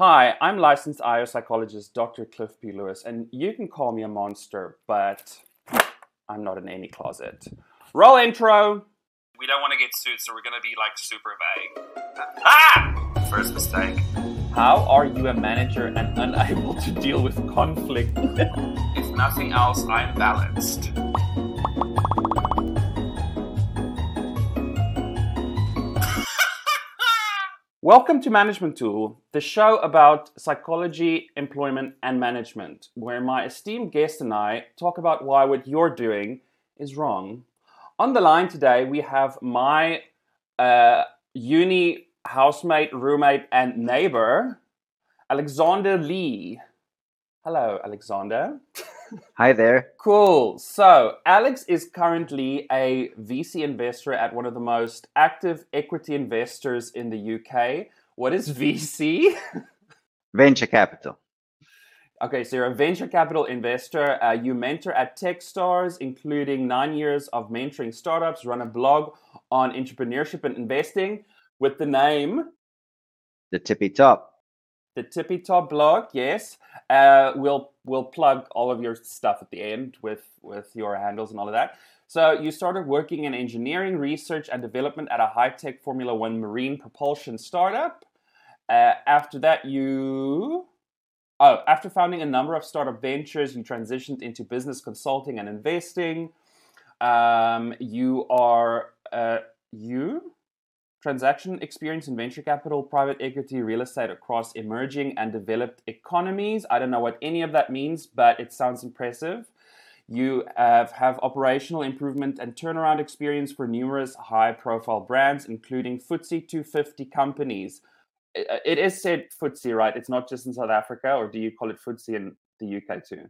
Hi, I'm licensed IO psychologist Dr. Clif P. Lewis, and you can call me a monster, but I'm not in any closet. Roll intro. We don't want to get sued, so we're going to be like super vague. Ah! First mistake. How are you a manager and unable to deal with conflict? If nothing else, I'm balanced. Welcome to Management Tool, the show about psychology, employment, and management, where my esteemed guest and I talk about why what you're doing is wrong. On the line today, we have my uh, uni housemate, roommate, and neighbor, Alexander Leigh. Hello, Alexander. Hi there. Cool. So, Alex is currently a VC investor at one of the most active equity investors in the UK. What is VC? Venture capital. Okay, so you're a venture capital investor. Uh, you mentor at Techstars, including nine years of mentoring startups, run a blog on entrepreneurship and investing with the name The tippy top. the Tippy Top blog. Yes, uh, we'll we'll plug all of your stuff at the end with with your handles and all of that. So you started working in engineering, research, and development at a high tech Formula One marine propulsion startup. Uh, after that, you oh after founding a number of startup ventures, you transitioned into business consulting and investing. Um, you are uh, you transaction experience in venture capital, private equity, real estate across emerging and developed economies. I don't know what any of that means, but it sounds impressive. You have, have operational improvement and turnaround experience for numerous high profile brands, including FTSE 250 companies. It, is said FTSE, right? It's not just in South Africa, or do you call it FTSE in the UK too?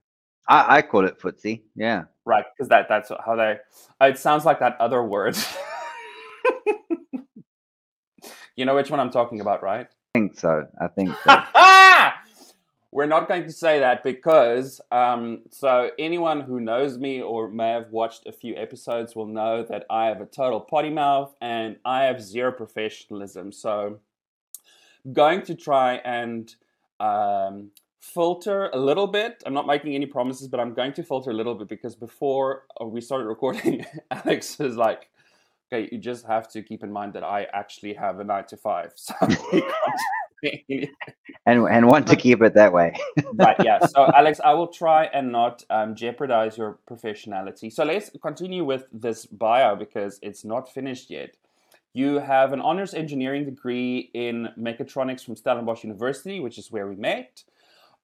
I, I call it footsie. Yeah. Right, because that, that's how they. It sounds like that other word. you know which one I'm talking about, right? I think so. I think so. We're not going to say that because, um, so anyone who knows me or may have watched a few episodes will know that I have a total potty mouth and I have zero professionalism. So, going to try and um, filter a little bit. I'm not making any promises, but I'm going to filter a little bit because before uh, we started recording, Alex was like, okay, you just have to keep in mind that I actually have a nine to five. So we can't say and and want to keep it that way. right, yeah. So, Alex, I will try and not um, jeopardize your professionality. So, let's continue with this bio because it's not finished yet. You have an honors engineering degree in mechatronics from Stellenbosch University, which is where we met.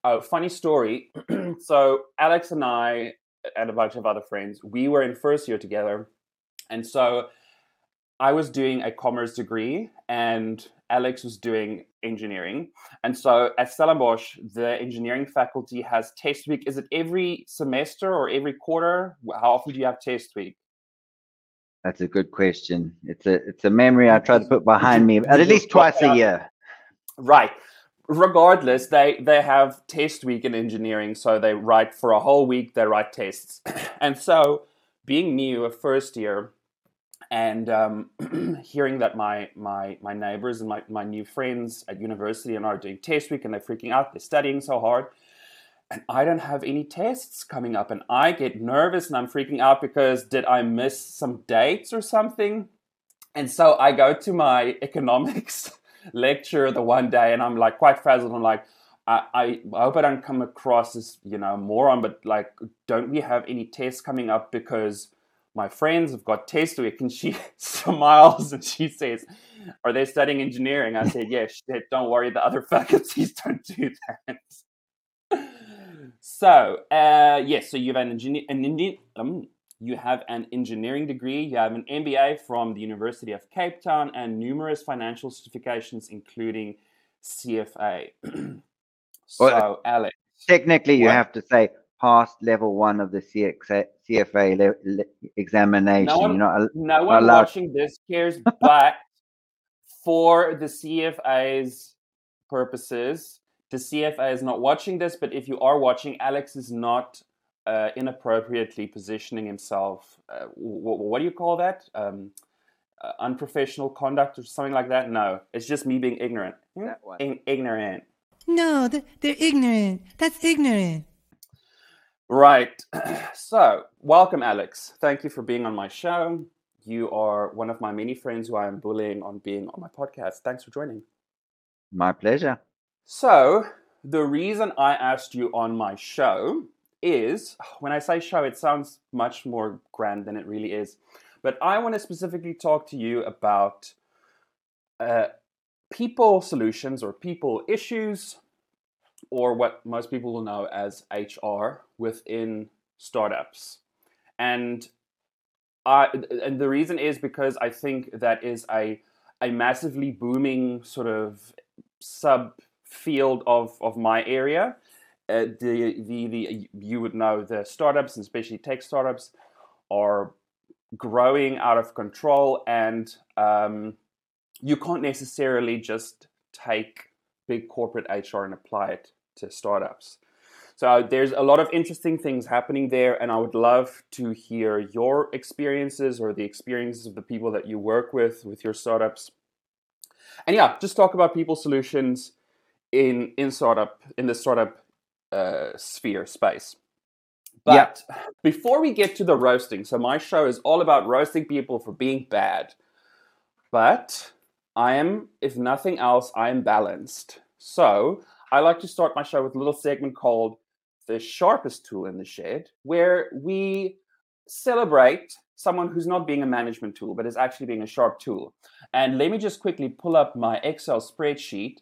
Oh, funny story. so, Alex and I, and a bunch of other friends, we were in first year together. And so, I was doing a commerce degree and Alex was doing engineering. And so at Stellenbosch, the engineering faculty has test week. Is it every semester or every quarter? How often do you have test week? That's a good question. It's a it's a memory I try to put behind me at least twice a year. Right. Regardless, they they have test week in engineering, so they write for a whole week. They write tests, and so being new, a first year, and um, hearing that my my my neighbors and my, my new friends at university and are doing test week and they're freaking out, they're studying so hard, and I don't have any tests coming up, and I get nervous and I'm freaking out because did I miss some dates or something? And so I go to my economics lecture the one day, and I'm like quite frazzled. I'm like. I, I hope I don't come across as you know moron, but like, don't we have any tests coming up? Because my friends have got test week and she smiles and she says are they studying engineering? I said yeah she said don't worry the other faculties don't do that. So uh, yes so you have an engineer an Indian, um, you have an engineering degree you have an mba from the university of cape town and numerous financial certifications including cfa so Well, alex Technically, you have to say past level one of the CFA, CFA le- le- examination. No one- You're not al- no one allowed- watching this cares, but for the CFA's purposes, the CFA is not watching this. But if you are watching, Alex is not uh, inappropriately positioning himself. Uh, w- what do you call that? Um, uh, unprofessional conduct or something like that? No, it's just me being ignorant. that. In- ignorant. No, th- they're ignorant. That's ignorant. Right. So, welcome, Alex. Thank you for being on my show. You are one of my many friends who I am bullying on being on my podcast. Thanks for joining. My pleasure. So, the reason I asked you on my show is when I say show, it sounds much more grand than it really is. But I want to specifically talk to you about uh, people solutions or people issues, or what most people will know as HR within startups. And I, and the reason is because I think that is a a massively booming sort of sub field of, of my area. Uh, the, the the you would know the startups and especially tech startups are growing out of control and um, you can't necessarily just take big corporate HR and apply it to startups. So there's a lot of interesting things happening there, and I would love to hear your experiences or the experiences of the people that you work with with your startups. And yeah, just talk about people solutions in in startup in the startup uh, sphere space. But before we get to the roasting, so my show is all about roasting people for being bad. But I am, if nothing else, I am balanced. So I like to start my show with a little segment called The Sharpest Tool in the Shed, where we celebrate someone who's not being a management tool, but is actually being a sharp tool. And let me just quickly pull up my Excel spreadsheet.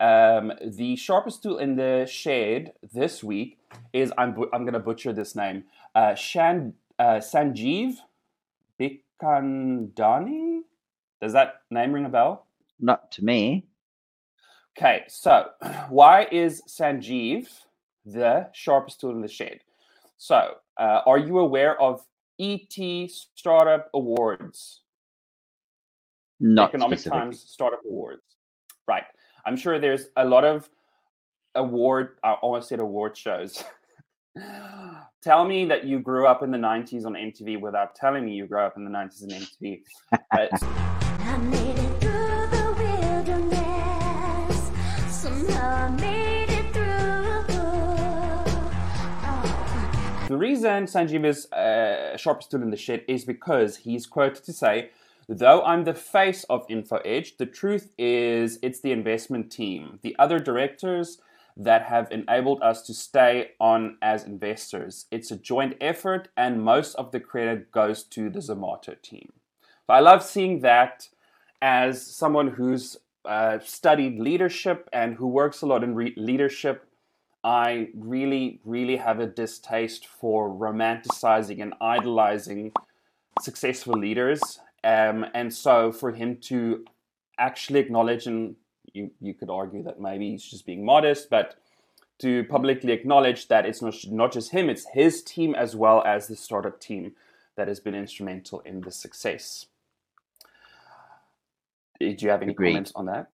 Um, the sharpest tool in the shed this week is I'm, bu- I'm going to butcher this name uh, Shan, uh, Sanjeev Bikhchandani. Does that name ring a bell? Not to me. Okay, so why is Sanjeev the sharpest tool in the shed? So, uh, are you aware of ET Startup Awards? Not Economic specifically. Times Startup Awards. Right. I'm sure there's a lot of award, I almost said award shows. Tell me that you grew up in the 90s on MTV without telling me you grew up in the 90s on MTV. The reason Sanjeev is uh, sharpest tool in the shed is because he's quoted to say, Though I'm the face of InfoEdge, the truth is it's the investment team, the other directors that have enabled us to stay on as investors. It's a joint effort, and most of the credit goes to the Zomato team. So I love seeing that as someone who's uh, studied leadership and who works a lot in re- leadership. I really, really have a distaste for romanticizing and idolizing successful leaders. Um, and so for him to actually acknowledge, and you, you could argue that maybe he's just being modest, but to publicly acknowledge that it's not, not just him, it's his team as well as the startup team that has been instrumental in the success. Did you have any Agreed. comments on that?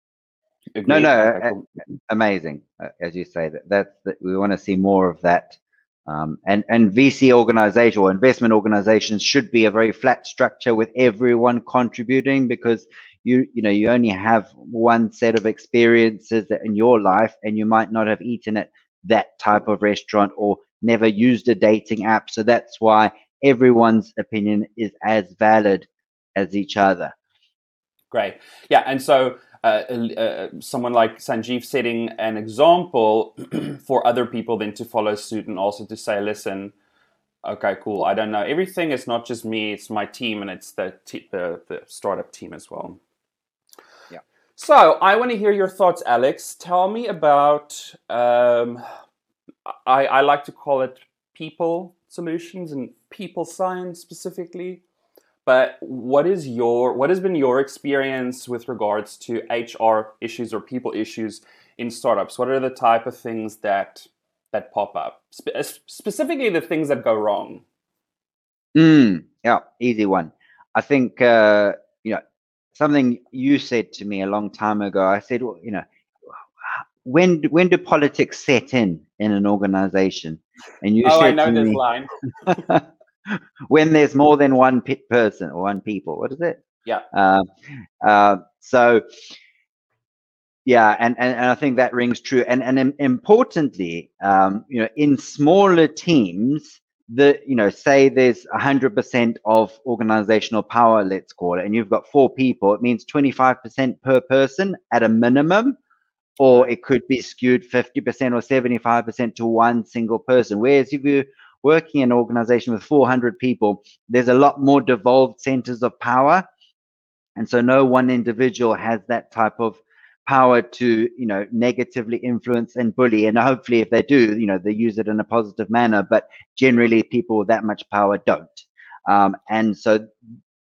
No, no, amazing. Uh, as you say, that that's that we want to see more of that. Um, and and VC organization or investment organizations should be a very flat structure with everyone contributing because you you know you only have one set of experiences that in your life and you might not have eaten at that type of restaurant or never used a dating app so that's why everyone's opinion is as valid as each other Great. Yeah, and so someone like Sanjeev setting an example for other people then to follow suit and also to say, listen, okay, cool. I don't know everything. It's not just me. It's my team and it's the t- the, the startup team as well. Yeah. So I want to hear your thoughts, Alex. Tell me about. Um, I I like to call it people solutions and people science specifically. But what is your what has been your experience with regards to HR issues or people issues in startups? What are the type of things that that pop up? Spe- uh, specifically, the things that go wrong. Mm, yeah, easy one. I think uh, you know something you said to me a long time ago. I said, well, you know, when do- when do politics set in in an organization? And you oh, I said know to this me, line. when there's more than one pe- person or one people. What is it? Yeah. Uh, uh, so Yeah, and, and, and I think that rings true. And and im- importantly, um, you know, in smaller teams, the you know, say there's hundred percent of organizational power, let's call it, and you've got four people, it means twenty five percent per person at a minimum, or it could be skewed fifty percent or seventy five percent to one single person. Whereas if you're working in an organization with four hundred people, there's a lot more devolved centers of power, and so no one individual has that type of power to you know negatively influence and bully. And hopefully if they do you know they use it in a positive manner but generally people with that much power don't. Um, and so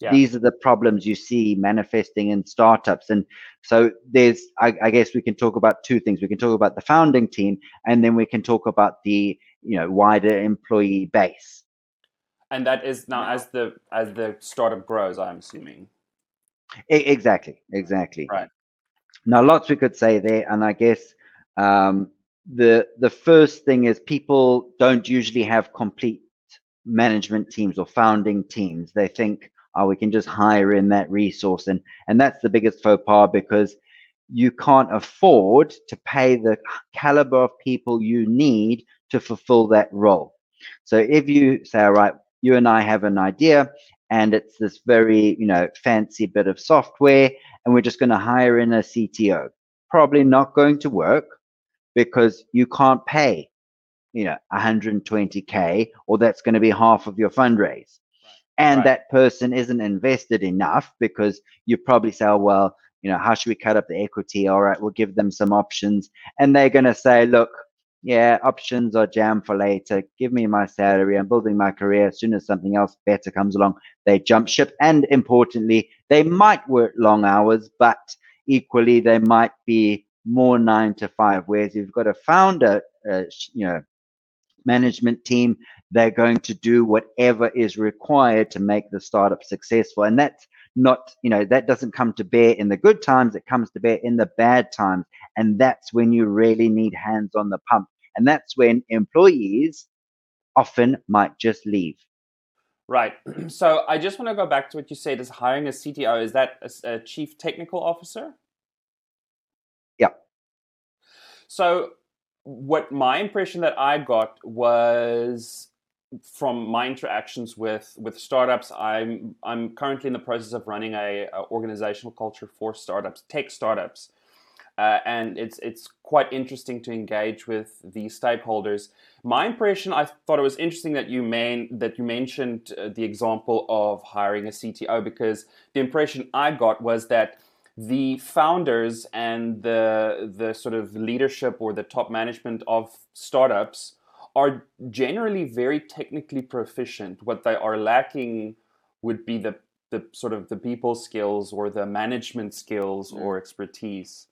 Yeah. these are the problems you see manifesting in startups. And so there's I, I guess we can talk about two things. We can talk about the founding team and then we can talk about the you know wider employee base And that is now as the as the startup grows, I'm assuming. E- exactly exactly Right. now lots we could say there and i guess um, the the first thing is people don't usually have complete management teams or founding teams they think oh we can just hire in that resource and and that's the biggest faux pas because you can't afford to pay the caliber of people you need to fulfill that role so if you say all right you and i have an idea and it's this very you know fancy bit of software and we're just going to hire in a CTO. Probably not going to work because you can't pay, you know, 120k, or that's going to be half of your fundraise. And Right. that person isn't invested enough because you probably say, oh, well, you know, how should we cut up the equity? All right, we'll give them some options. And they're going to say, look, yeah, options are jam for later. Give me my salary. I'm building my career. As soon as something else better comes along, they jump ship. And importantly, they might work long hours, but equally they might be more nine to five. Whereas you've got a founder, uh, you know, management team, they're going to do whatever is required to make the startup successful. And that's not, you know, that doesn't come to bear in the good times. It comes to bear in the bad times. And that's when you really need hands on the pump. And that's when employees often might just leave. Right. So I just want to go back to what you said is hiring a CTO. Is that a chief technical officer? Yeah. So what my impression that I got was from my interactions with with startups. I'm I'm currently in the process of running a, a organizational culture for startups, tech startups. Uh, and it's it's quite interesting to engage with these stakeholders. My impression, I thought it was interesting that you main that you mentioned uh, the example of hiring a CTO because the impression I got was that the founders and the the sort of leadership or the top management of startups are generally very technically proficient. What they are lacking would be the the sort of the people skills or the management skills or expertise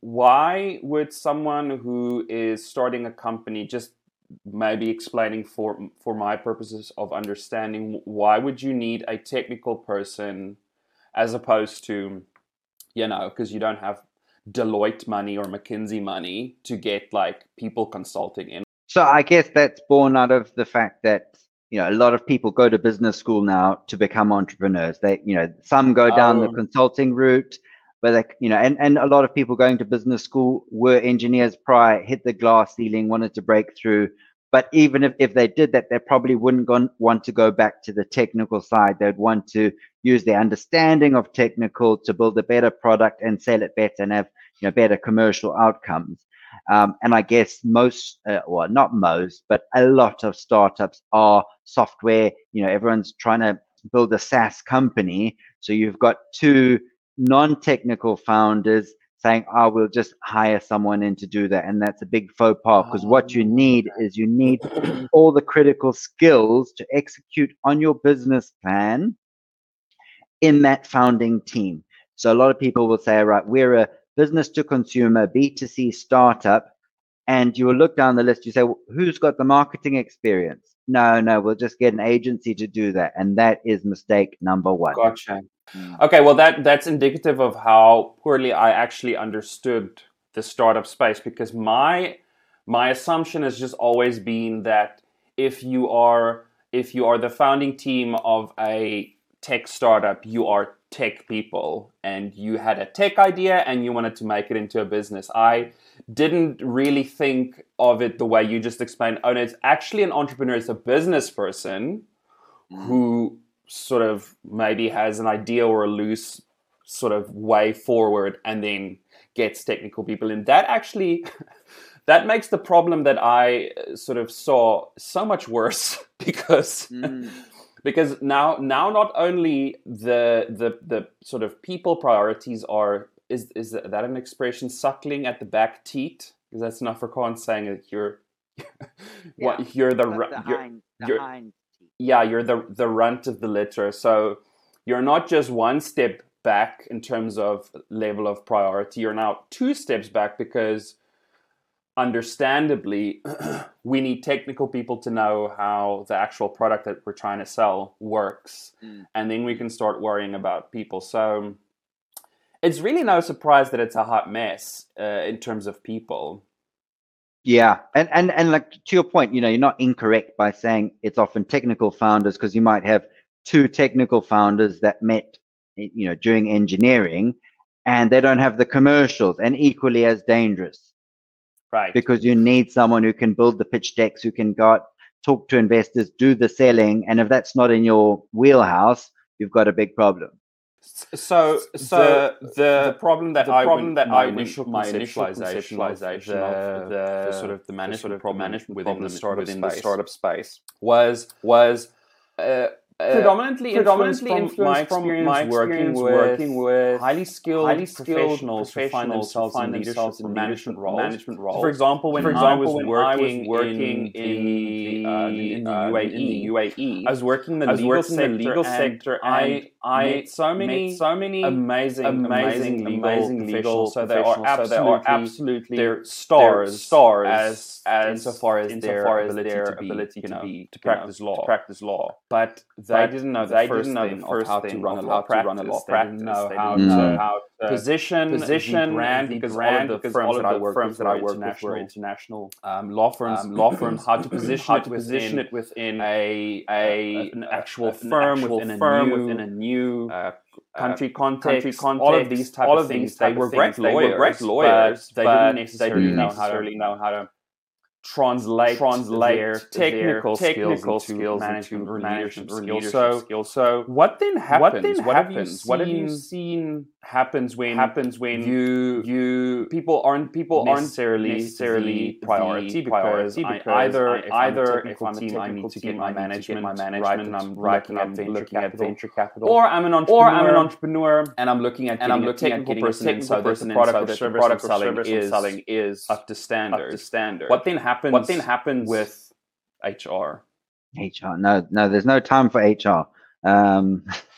why would someone who is starting a company just maybe explaining for for my purposes of understanding why would you need a technical person as opposed to you know because you don't have Deloitte money or McKinsey money to get like people consulting in So I guess that's born out of the fact that you know a lot of people go to business school now to become entrepreneurs. They you know some go down the Oh. consulting route, but they you know and and a lot of people going to business school were engineers prior, hit the glass ceiling, wanted to break through. But even if, if they did that, they probably wouldn't gon- want to go back to the technical side. They'd want to use their understanding of technical to build a better product and sell it better and have you know better commercial outcomes. Um, and I guess most, uh, well, not most, but a lot of startups are software. You know, everyone's trying to build a SaaS company. So you've got two non-technical founders saying, oh, "I will just hire someone in to do that," and that's a big faux pas because what you Oh, need is you need all the critical skills to execute on your business plan in that founding team. So a lot of people will say, right, we're a business to consumer B2C startup. And you will look down the list, you say, well, who's got the marketing experience? No, no, we'll just get an agency to do that. And that is mistake number one. Gotcha. Mm. Okay, well that that's indicative of how poorly I actually understood the startup space because my my assumption has just always been that if you are if you are the founding team of a tech startup, you are tech people and you had a tech idea and you wanted to make it into a business. I didn't really think of it the way you just explained. Oh, no, it's actually an entrepreneur, it's a business person who sort of maybe has an idea or a loose sort of way forward and then gets technical people in. That actually. That makes the problem that I uh, sort of saw so much worse because Mm. Because now now not only the the the sort of people priorities are is is that an expression suckling at the back teat? Because that's an Afrikaans saying that you're what you're the, ru- you're, you're- yeah you're the the runt of the litter. So you're not just one step back in terms of level of priority. You're now two steps back because understandably we need technical people to know how the actual product that we're trying to sell works. Mm. and then we can start worrying about people. So it's really no surprise that it's a hot mess uh, in terms of people. Yeah, and and and like to your point, you know, you're not incorrect by saying it's often technical founders because you might have two technical founders that met, you know, during engineering, and they don't have the commercials, and equally as dangerous right because you need someone who can build the pitch decks, who can go out, talk to investors, do the selling, and if that's not in your wheelhouse, you've got a big problem. So, so The- the, the, problem that the I problem went- that my I initial my initial conceptualization, conceptualization of of the, the- the sort of the the management sort of the problem management within problem the startup within the space startup space was was uh, uh, predominantly predominantly influenced from my influenced from experience, my working, experience with working with highly skilled, highly skilled professionals, professionals who themselves find in themselves in management roles. management So roles. for example, when For I example, was when I working, was working in, in the, uh, in the uh, UAE, in the UAE, I was working in the I legal sector, the legal sector, I I met so many, met so many amazing, amazing, amazing, amazing legal. So they are professionals. So they are absolutely, absolutely they're stars, they're stars as, as insofar as their insofar as ability their to be, ability to know, be to know, practice law. to practice law. But they But didn't know the they first didn't know thing the first how to thing run a law how to practice. run a law They didn't practice. know They how didn't to know how to position, position the brand the because brand all of the firms all that I work firms with that I work with international, were international um, law firms, um, law firms, how to position how it to within position it within a, a an actual an firm actual within a new within a new uh, uh, country context, country context, all of these type all of of things. these They were of great things. They were great lawyers, but they didn't necessarily know how to know how to translate, translate their their technical, technical skills, into skills management or management leadership skills. So, skills. So what then happens? what then what happens? Have you what have you seen seen happens when happens when you you people aren't people aren't necessarily necessarily the priority the because, I- either I- if either I'm a if technical I'm a team, I need to get my I need to management, my management and I'm right, looking at I'm venture looking at venture capital, or I'm an entrepreneur, or I'm an entrepreneur and I'm looking at and I'm looking a at technical getting person in, so technical that the person in, product so or the service product or selling service is selling is up to standard. up to standard. What then happens? What then happens with HR? HR. No, no, there's no time for HR. Um,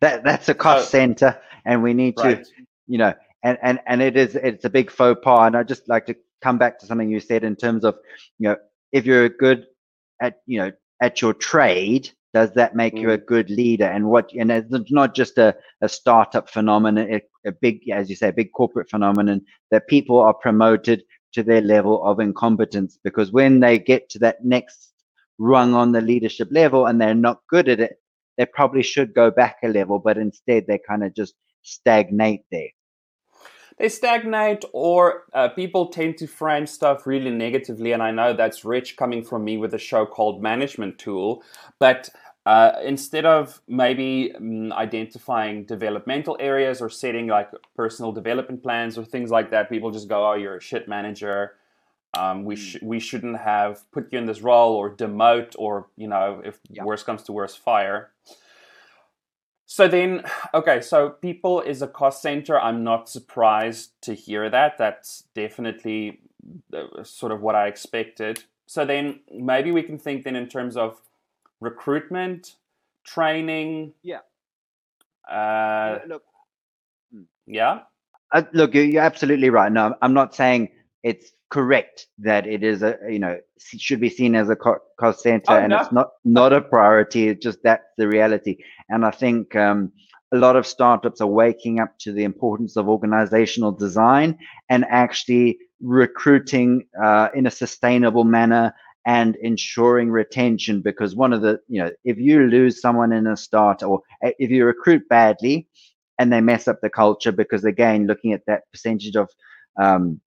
that that's a cost oh. center, and we need to, you know, and and and it is it's a big faux pas. And I just like to come back to something you said in terms of, you know, if you're good at you know at your trade, does that make you a mm. good leader? And what and it's not just a a startup phenomenon, it, a big, as you say, a big corporate phenomenon that people are promoted to their level of incompetence because when they get to that next rung on the leadership level and they're not good at it, they probably should go back a level, but instead they kind of just stagnate there. they stagnate or uh, people tend to frame stuff really negatively and i know that's rich coming from me with a show called management tool but uh, instead of maybe mm, identifying developmental areas or setting like personal development plans or things like that people just go oh you're a shit manager um, we, sh- we shouldn't have put you in this role or demote or you know if Yeah. worse comes to worse fire so then, okay, so people is a cost center. I'm not surprised to hear that. That's definitely uh, sort of what I expected. So then maybe we can think then in terms of recruitment, training. Yeah. Uh, look, yeah. uh, look, you- you're absolutely right. No, I'm not saying it's correct that it is a you know should be seen as a cost center, Oh, and no. it's not not a priority. It's just that's the reality. And I think um, a lot of startups are waking up to the importance of organizational design and actually recruiting uh, in a sustainable manner and ensuring retention because one of the you know if you lose someone in a start or uh, if you recruit badly and they mess up the culture because again looking at that percentage of um,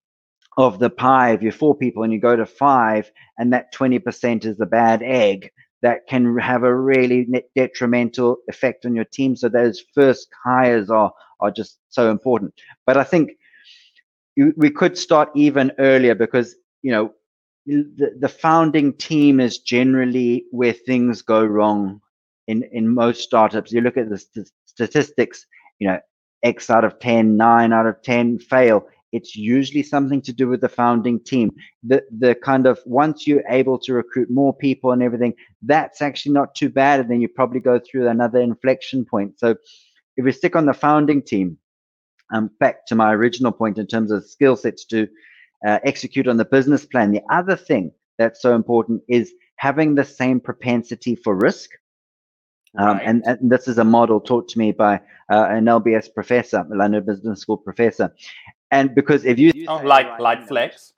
of the pie if you're four people and you go to five and that 20% is the bad egg that can have a really detrimental effect on your team. So those first hires are are just so important. But i think you, we could start even earlier because you know the, the founding team is generally where things go wrong in in most startups. You look at the st- statistics you know x out of 10 9 out of 10 fail it's usually something to do with the founding team the the kind of once you're able to recruit more people and everything that's actually not too bad and then you probably go through another inflection point so if we stick on the founding team um, back to my original point in terms of skill sets to uh, execute on the business plan. The other thing that's so important is having the same propensity for risk. Um, Right. and, and this is a model taught to me by uh, an LBS professor, a London Business School professor. And because if you Oh, like "Alright, light flex.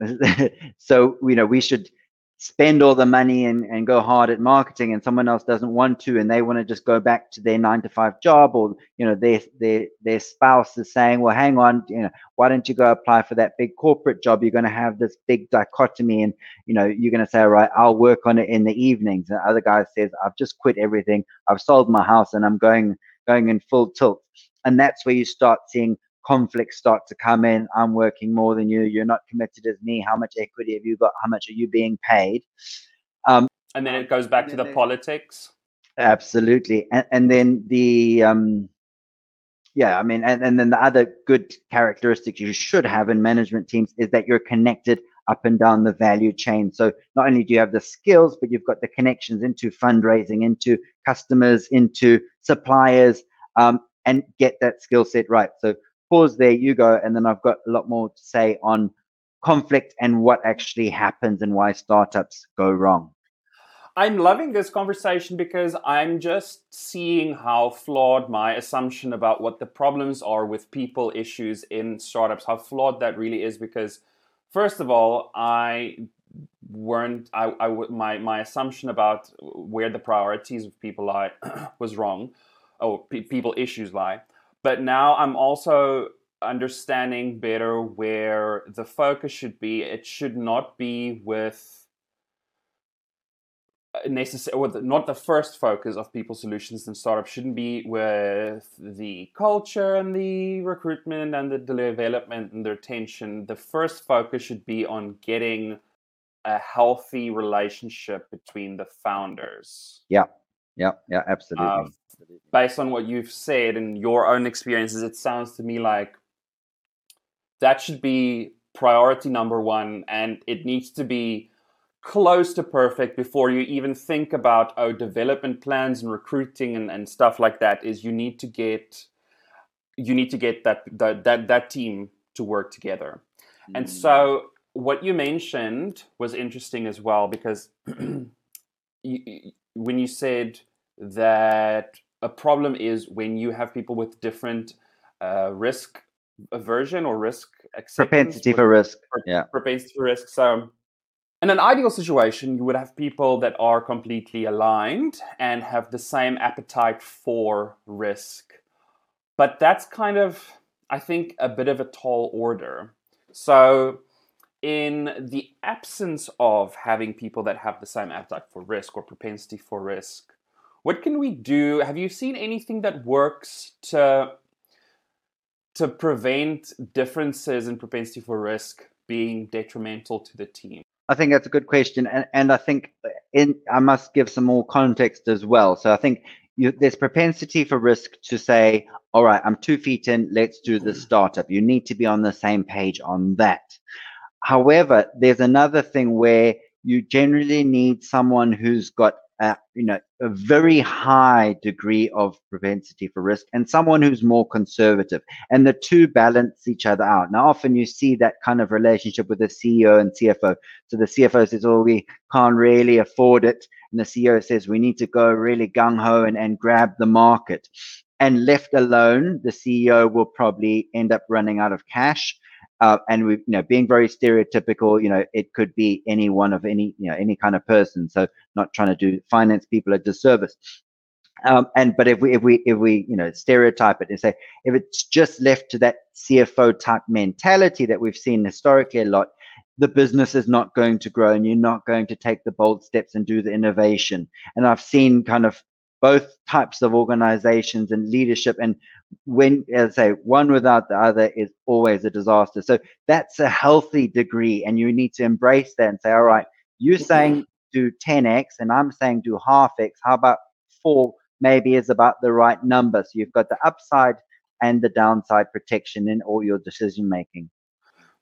so you know we should spend all the money and, and go hard at marketing and someone else doesn't want to and they want to just go back to their nine to five job or you know their their their spouse is saying well hang on you know why don't you go apply for that big corporate job? You're going to have this big dichotomy and you know you're going to say all right i'll work on it in the evenings and the other guy says i've just quit everything. I've sold my house and i'm going going in full tilt. And that's where you start seeing conflicts start to come in. I'm working more than you. You're not committed as me. How much equity have you got? How much are you being paid? And then it goes back to the politics. Absolutely. And, and then the, um, yeah, I mean, and, and then the other good characteristics you should have in management teams is that you're connected up and down the value chain. So not only do you have the skills, but you've got the connections into fundraising, into customers, into suppliers, um, and get that skill set right. So pause there, you go, and then I've got a lot more to say on conflict and what actually happens and why startups go wrong. I'm loving this conversation because I'm just seeing how flawed my assumption about what the problems are with people issues in startups, how flawed that really is. Because, first of all, I weren't, I my, my assumption about where the priorities of people lie was wrong, or pe- people issues lie. But now I'm also understanding better where the focus should be. It should not be with necessary well, the- not the first focus of people solutions and startups shouldn't be with the culture and the recruitment and the development and the retention. The first focus should be on getting a healthy relationship between the founders. Yeah, yeah, yeah. Absolutely. Uh, based on what you've said and your own experiences it sounds to me like that should be priority number one and it needs to be close to perfect before you even think about oh development plans and recruiting and, and stuff like that is you need to get you need to get that that that, that team to work together. And mm. so what you mentioned was interesting as well because you- when you said that a problem is when you have people with different uh, risk aversion or risk propensity for risk. Yeah. propensity for risk. So, in an ideal situation, you would have people that are completely aligned and have the same appetite for risk. But that's kind of, I think, a bit of a tall order. So, in the absence of having people that have the same appetite for risk or propensity for risk, what can we do? Have you seen anything that works to to prevent differences in propensity for risk being detrimental to the team? I think that's a good question, and and I think uh, in I must give some more context as well. So I think you, there's propensity for risk to say, all right, I'm two feet in, let's do the startup. You need to be on the same page on that. However, there's another thing where you generally need someone who's got you know a very high degree of propensity for risk and someone who's more conservative and the two balance each other out. Now often you see that kind of relationship with the ceo and cfo so the cfo says oh we can't really afford it. And the ceo says we need to go really gung-ho and, and grab the market. And left alone the ceo will probably end up running out of cash uh, and we, you know, being very stereotypical. You know, it could be any one of any, you know, any kind of person. So not trying to do finance people a disservice. Um, and but if we if we if we you know stereotype it and say if it's just left to that CFO type mentality that we've seen historically a lot, the business is not going to grow and you're not going to take the bold steps and do the innovation. And I've seen kind of both types of organizations and leadership and when as I say one without the other is always a disaster. So that's a healthy degree and you need to embrace that and say, all right, you're saying do 10x and I'm saying do half x. How about four maybe is about the right number. So you've got the upside and the downside protection in all your decision making.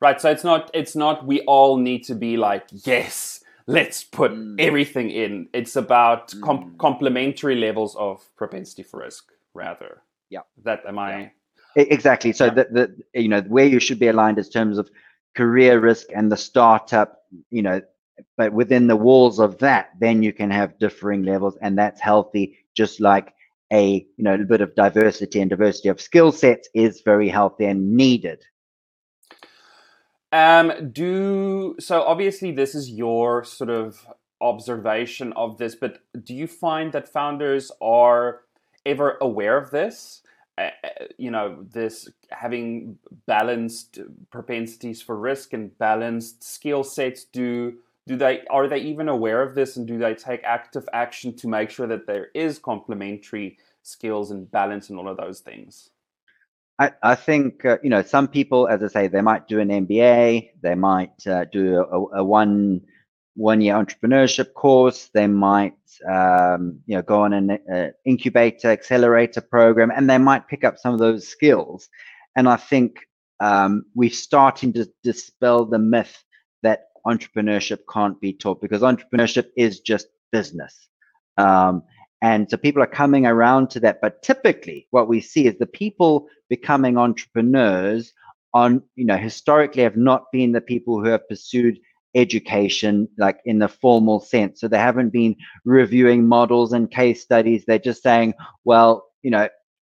Right. So it's not it's not we all need to be like, yes, let's put Mm. everything in. It's about com- Mm. complementary levels of propensity for risk, rather. Yeah. That am I E- Exactly. So Yeah. the, the you know where you should be aligned in terms of career risk and the startup, you know, but within the walls of that, then you can have differing levels, and that's healthy. Just like a you know a bit of diversity and diversity of skill sets is very healthy and needed. Um, do so. Obviously, this is your sort of observation of this, but do you find that founders are ever aware of this? Uh, you know, this having balanced propensities for risk and balanced skill sets. Do do they are they even aware of this, and do they take active action to make sure that there is complementary skills and balance and all of those things? I, I think uh, you know some people, as I say, they might do an MBA, they might uh, do a, a one one year entrepreneurship course, they might um, you know go on an uh, incubator accelerator program, and they might pick up some of those skills. And I think um, we're starting to dispel the myth that entrepreneurship can't be taught because entrepreneurship is just business. Um, and so people are coming around to that. But typically, what we see is the people becoming entrepreneurs on, you know, historically have not been the people who have pursued education like in the formal sense. So they haven't been reviewing models and case studies. They're just saying, well, you know,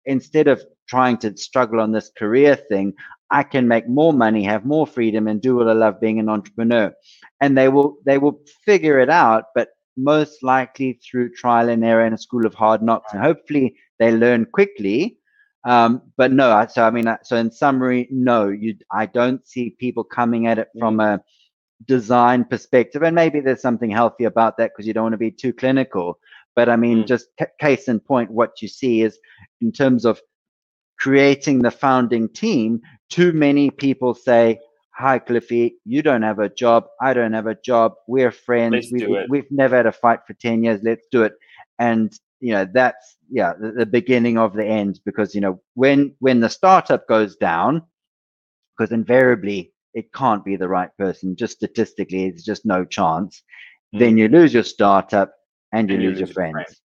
instead of trying to struggle on this career thing, I can make more money, have more freedom, and do what I love being an entrepreneur. And they will they will figure it out, but most likely through trial and error in a school of hard knocks. And hopefully they learn quickly. Um, but no, I- so I mean, so in summary, no, you, I don't see people coming at it from a design perspective. And maybe there's something healthy about that because you don't want to be too clinical. But I mean, Mm. just ca- case in point, what you see is in terms of creating the founding team, too many people say, Hi, Cliffy, you don't have a job. I don't have a job. We're friends. Let's we, it." We've never had a fight for 10 years. Let's do it. And, you know, that's, yeah, the, the beginning of the end because, you know, when, when the startup goes down, because invariably it can't be the right person, just statistically, it's just no chance, then you lose your startup and you And you lose your lose your friends. friends.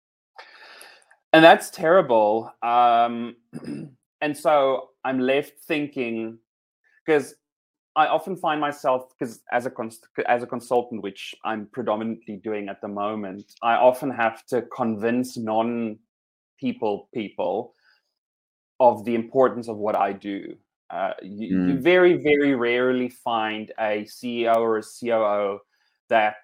and that's terrible. Um and so i'm left thinking because i often find myself because as a cons- as a consultant which i'm predominantly doing at the moment i often have to convince non people people of the importance of what i do uh, you, you Mm. very very rarely find a ceo or a coo that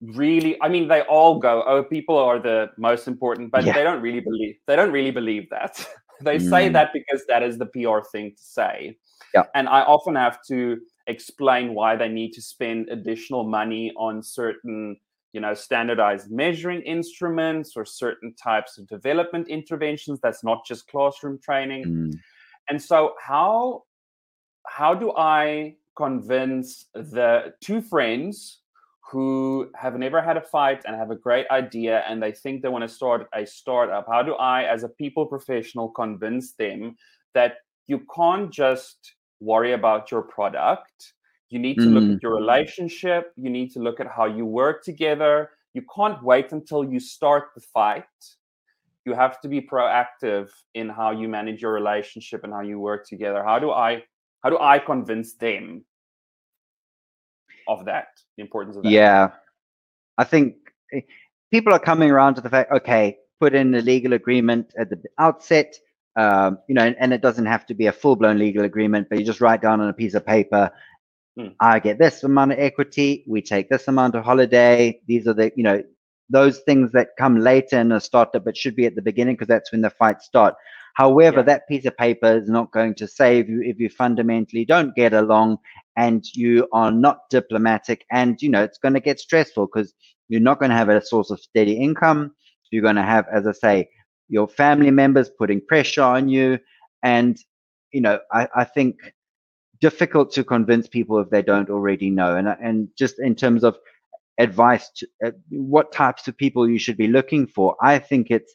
really i mean they all go oh people are the most important but Yeah. they don't really believe they don't really believe that they say Mm. that because that is the pr thing to say Yeah. and i often have to explain why they need to spend additional money on certain you know standardized measuring instruments or certain types of development interventions that's not just classroom training Mm. And so how how do I convince the two friends who have never had a fight and have a great idea and they think they want to start a startup? How do I, as a people professional, convince them that you can't just worry about your product? You need to look Mm. at your relationship. You need to look at how you work together. You can't wait until you start the fight you have to be proactive in how you manage your relationship and how you work together how do i how do i convince them of that the importance of that Yeah, I think eh, people are coming around to the fact. Okay, put in a legal agreement at the outset. um, you know, and, and it doesn't have to be a full blown legal agreement, but you just write down on a piece of paper, Hmm. I get this amount of equity, we take this amount of holiday. These are the, you know, those things that come later in a startup, but should be at the beginning because that's when the fights start. However, Yeah. that piece of paper is not going to save you if you fundamentally don't get along and you are not diplomatic and you know it's going to get stressful because you're not going to have a source of steady income you're going to have as i say your family members putting pressure on you and you know i, I think difficult to convince people if they don't already know and and just in terms of advice to, uh, what types of people you should be looking for. I think it's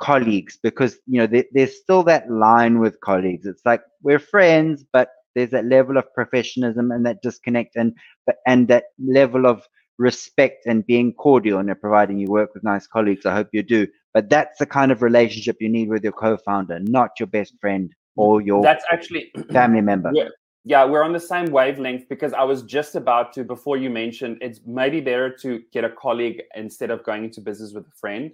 colleagues because you know there, there's still that line with colleagues. It's like we're friends but there's that level of professionalism and that disconnect and but and that level of respect and being cordial and providing you work with nice colleagues. I hope you do. But that's the kind of relationship you need with your co-founder not your best friend or your That's actually family member. Yeah. Yeah, we're on the same wavelength because I was just about to, before you mentioned, it's maybe better to get a colleague instead of going into business with a friend.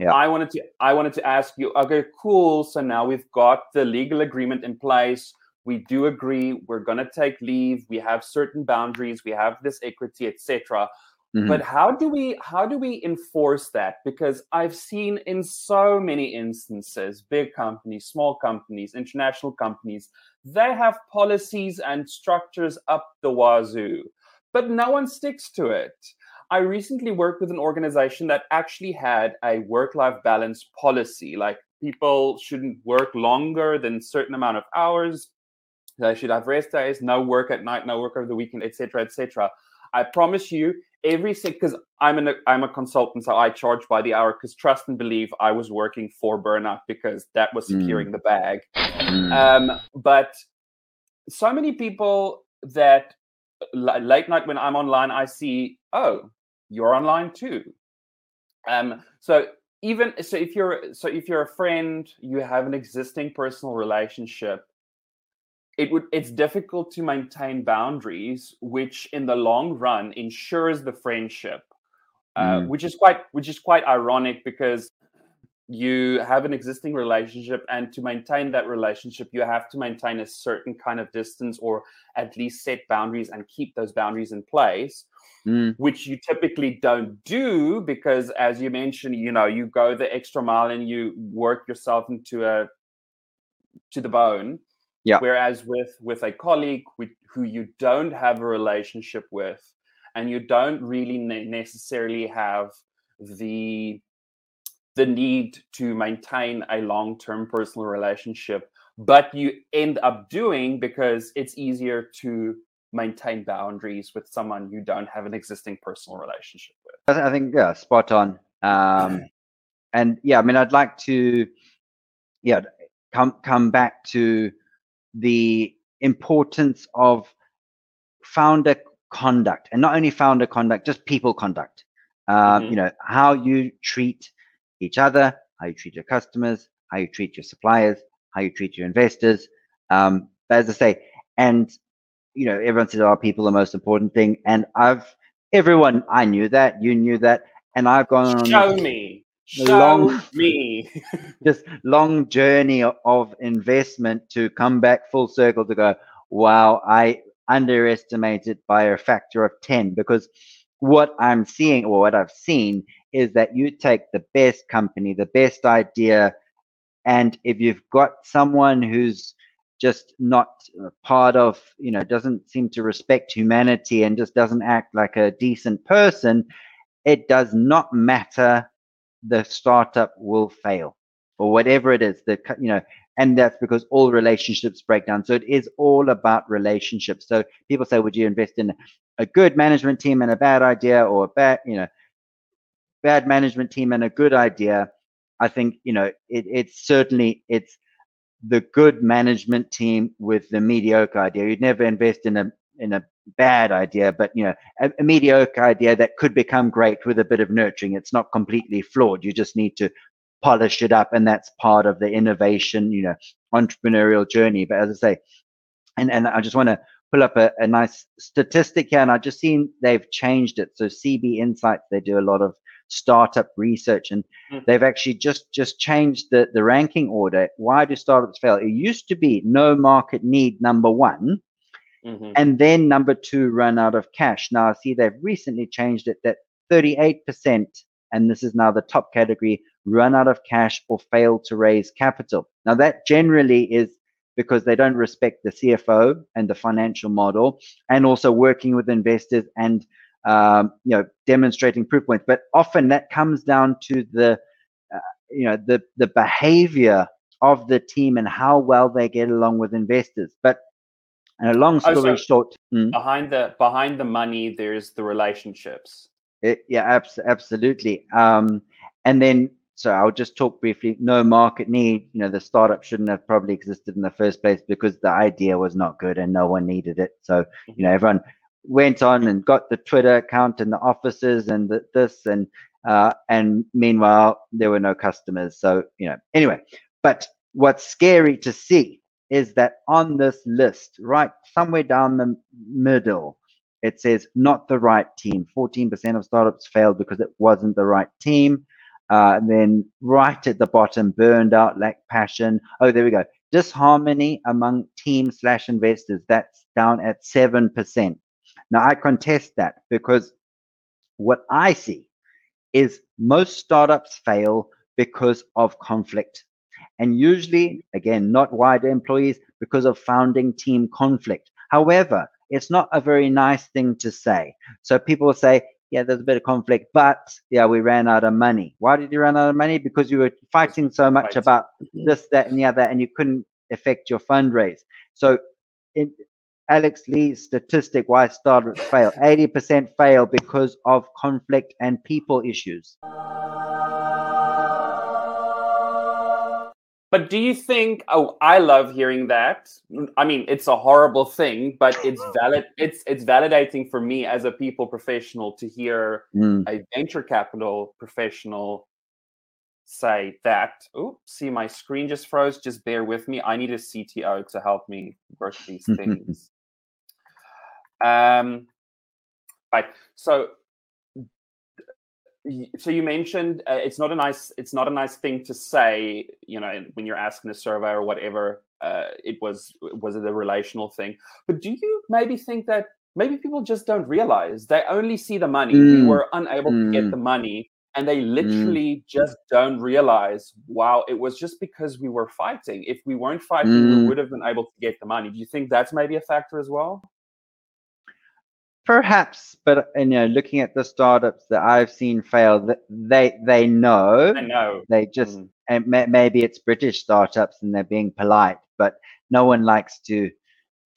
Yeah. I wanted to I wanted to ask you, okay, cool. So now we've got the legal agreement in place. We do agree we're gonna take leave, we have certain boundaries, we have this equity, etc. Mhm. But how do we how do we enforce that? Because I've seen in so many instances, big companies, small companies, international companies, they have policies and structures up the wazoo, but no one sticks to it. I recently worked with an organization that actually had a work-life balance policy, like people shouldn't work longer than certain amount of hours. They should have rest days, no work at night, no work over the weekend, etc., etc. I promise you, every because I'm an I'm a consultant, so I charge by the hour. Because trust and believe, I was working for burnout because that was Mm. securing the bag. Mm. Um, but so many people that li- late night when I'm online, I see, oh, you're online too. Um, so even so, if you're so if you're a friend, you have an existing personal relationship. It would it's difficult to maintain boundaries, which in the long run ensures the friendship, uh, Mm. which is quite which is quite ironic because you have an existing relationship and to maintain that relationship you have to maintain a certain kind of distance or at least set boundaries and keep those boundaries in place Mm. which you typically don't do because as you mentioned you know you go the extra mile and you work yourself into a to the bone Yeah. whereas with with a colleague with, who you don't have a relationship with and you don't really ne- necessarily have the the need to maintain a long-term personal relationship but you end up doing because it's easier to maintain boundaries with someone you don't have an existing personal relationship with I, th- I think yeah, spot on. Um, and yeah, I mean, I'd like to yeah come come back to the importance of founder conduct, and not only founder conduct, just people conduct. Um, Mhm. You know how you treat each other, how you treat your customers, how you treat your suppliers, how you treat your investors. Um, but as I say, and you know, everyone says, "Are people are the most important thing?" And I've everyone I knew that, you knew that, and I've gone on show this- me show long- me this long journey of investment to come back full circle to go, wow, I underestimated by a factor of 10 because what I'm seeing or what I've seen is that you take the best company, the best idea, and if you've got someone who's just not part of, you know, doesn't seem to respect humanity and just doesn't act like a decent person, it does not matter. The startup will fail or whatever it is that you know and that's because all relationships break down. So it is all about relationships. So people say would you invest in a good management team and a bad idea or a bad you know bad management team and a good idea? I think you know it, it's certainly it's the good management team with the mediocre idea. You'd never invest in a in a bad idea but you know a, a mediocre idea that could become great with a bit of nurturing it's not completely flawed you just need to polish it up and that's part of the innovation you know entrepreneurial journey but as i say and and i just want to pull up a, a nice statistic here and i've just seen they've changed it so cb insights they do a lot of startup research, and Mm. they've actually just just changed the the ranking order. Why do startups fail? It used to be no market need number one, Mhm. and then number two run out of cash. Now I see they've recently changed it that 38%, and this is now the top category, run out of cash or fail to raise capital. Now that generally is because they don't respect the CFO and the financial model, and also working with investors and um, you know demonstrating proof points. But often that comes down to the uh, you know the the behavior of the team and how well they get along with investors. But and a long Oh, story so- short, mm, behind the behind the money, there's the relationships. it, yeah, abs- absolutely. Um, and then so I'll just talk briefly. No market need. You know, the startup shouldn't have probably existed in the first place because the idea was not good and no one needed it. So you know, everyone went on and got the Twitter account and the offices and the, this and uh, and meanwhile there were no customers. So you know, anyway. But what's scary to see is that on this list, right somewhere down the middle, it says not the right team. 14% of startups failed because it wasn't the right team. Uh, and then right at the bottom, burned out, lack passion. Oh, there we go. Disharmony among team slash investors. That's down at 7%. Now, I contest that because what I see is most startups fail because of conflict. And usually, again, not wider employees because of founding team conflict. However, it's not a very nice thing to say. So people say, yeah, there's a bit of conflict, but yeah, we ran out of money. Why did you run out of money? Because you were fighting so much about this, that, and the other, and you couldn't affect your fundraise. So, in Alex Leigh's statistic, why startups fail 80% fail because of conflict and people issues. But do you think? Oh, I love hearing that. I mean, it's a horrible thing, but it's valid. It's it's validating for me as a people professional to hear Mm. a venture capital professional say that. Oh, see, my screen just froze. Just bear with me. I need a CTO to help me work these things. um, right. So, so you mentioned uh, it's not a nice it's not a nice thing to say. You know, when you're asking a survey or whatever. Uh, it was was it a relational thing? But do you maybe think that maybe people just don't realize they only see the money. We Mm. were unable to get Mm. the money, and they literally just don't realize. Wow, it was just because we were fighting. If we weren't fighting, we Mm. would have been able to get the money. Do you think that's maybe a factor as well? Perhaps, but you know, looking at the startups that I've seen fail, they they know I know. they just Mm. and may, maybe it's British startups and they're being polite, but no one likes to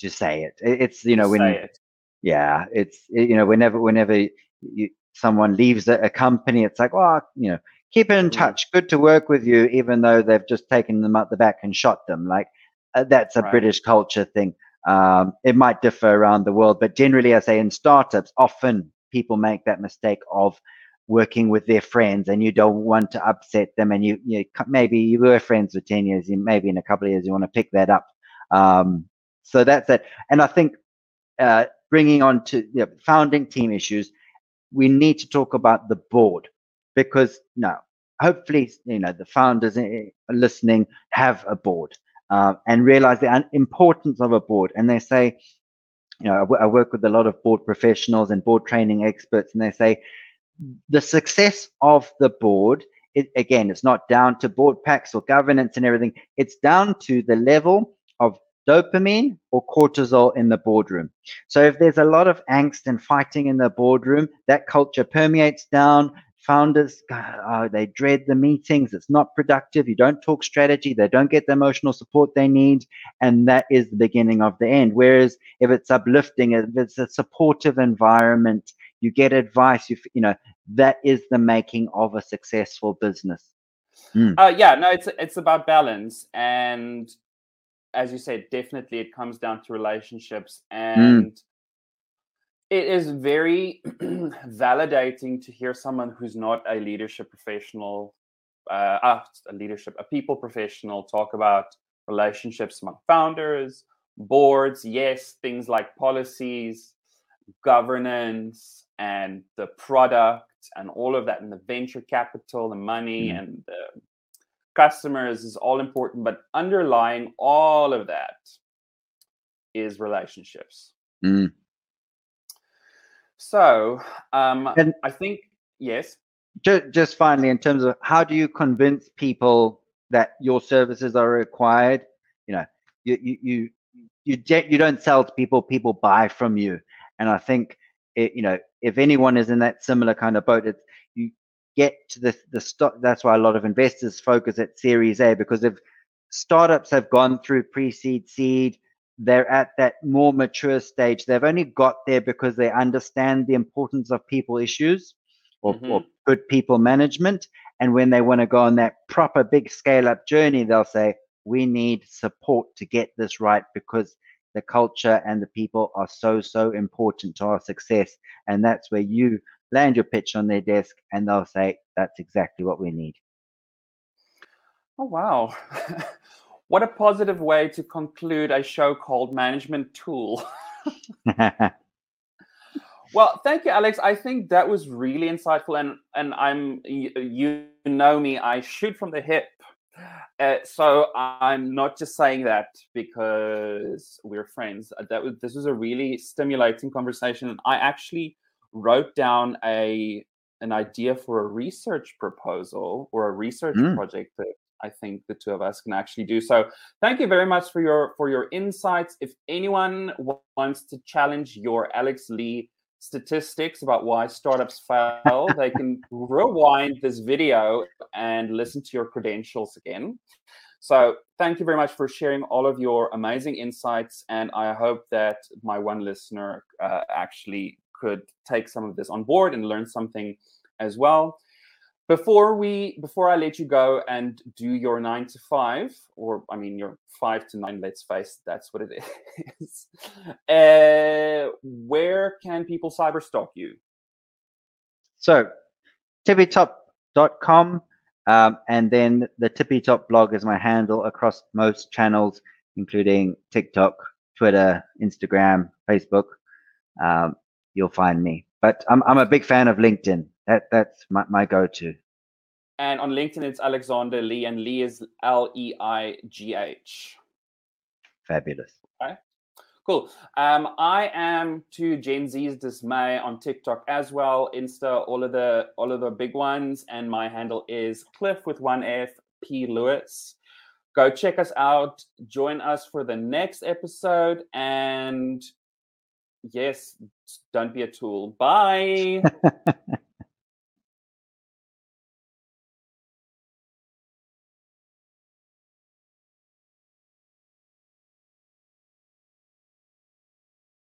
to say it. It- It's you know when it. yeah, it's you know whenever whenever you, someone leaves a, a company, it's like oh you know keep in Mm. touch, good to work with you, even though they've just taken them out the back and shot them. Like uh, that's a Right. British culture thing. Um, it might differ around the world, but generally, I say in startups, often people make that mistake of working with their friends, and you don't want to upset them, and you, you maybe you were friends for ten years, and maybe in a couple of years you want to pick that up. Um, so that's it. And I think uh, bringing on to you know, founding team issues, we need to talk about the board because no, hopefully you know the founders eh, eh, listening have a board uh, and realize the importance of a board. And they say, you know, I, w- I work with a lot of board professionals and board training experts, and they say the success of the board. It, again, it's not down to board packs or governance and everything. It's down to the level of dopamine or cortisol in the boardroom. So if there's a lot of angst and fighting in the boardroom, that culture permeates down. Founders, uh, they dread the meetings. It's not productive. You don't talk strategy. They don't get the emotional support they need. And that is the beginning of the end. Whereas if it's uplifting, if it's a supportive environment, you get advice, you, you know, that is the making of a successful business. Uh, yeah, no, it's it's about balance, and as you said, definitely it comes down to relationships, and it is very validating to hear someone who's not a leadership professional, uh, uh, a leadership, a people professional, talk about relationships among founders, boards. Yes, things like policies, governance, and the product product and all of that and the venture capital the money Mm. and the customers is all important but underlying all of that is relationships Mm. So um And- i think yes Just, just finally, in terms of how do you convince people that your services are required? You know, you you you you, de- you don't sell to people; people buy from you. And I think, it, you know, if anyone is in that similar kind of boat, it's you get to the the stock. That's why a lot of investors focus at Series A because if startups have gone through pre-seed, seed, they're at that more mature stage. They've only got there because they understand the importance of people issues or, mm-hmm. or good people management. And when they want to go on that proper big scale up journey, they'll say, we need support to get this right because the culture and the people are so, so important to our success. And that's where you land your pitch on their desk and they'll say, that's exactly what we need. oh wow what a positive way to conclude a show called management tool Well, thank you, Alex. I think that was really insightful, and and I'm you, know me, I shoot from the hip. Uh, so I'm not just saying that because we're friends. Uh, That was this was a really stimulating conversation. I actually wrote down a an idea for a research proposal or a research Mm. project that I think the two of us can actually do. So thank you very much for your for your insights. If anyone wa- wants to challenge your Alex Leigh statistics about why startups fail, they can rewind this video and listen to your credentials again. So, thank you very much for sharing all of your amazing insights. And I hope that my one listener uh, actually could take some of this on board and learn something as well. Before we, before I let you go and do your nine to five, or I mean your five to nine, let's face that's what it is. Uh, where can people cyber stalk you? So, tippytop.com. Um, and then the Tippy Top blog is my handle across most channels, including TikTok, Twitter, Instagram, Facebook. Um, you'll find me. But I'm, I'm a big fan of LinkedIn. That, that's my, my go to. And on LinkedIn, it's Alexander Leigh, and Leigh is L E I G H. Fabulous. Okay. Cool. Um, I am to Gen Z's dismay on TikTok as well, Insta, all of the all of the big ones, and my handle is Clif with one F P Lewis. Go check us out. Join us for the next episode, and yes, don't be a tool. Bye.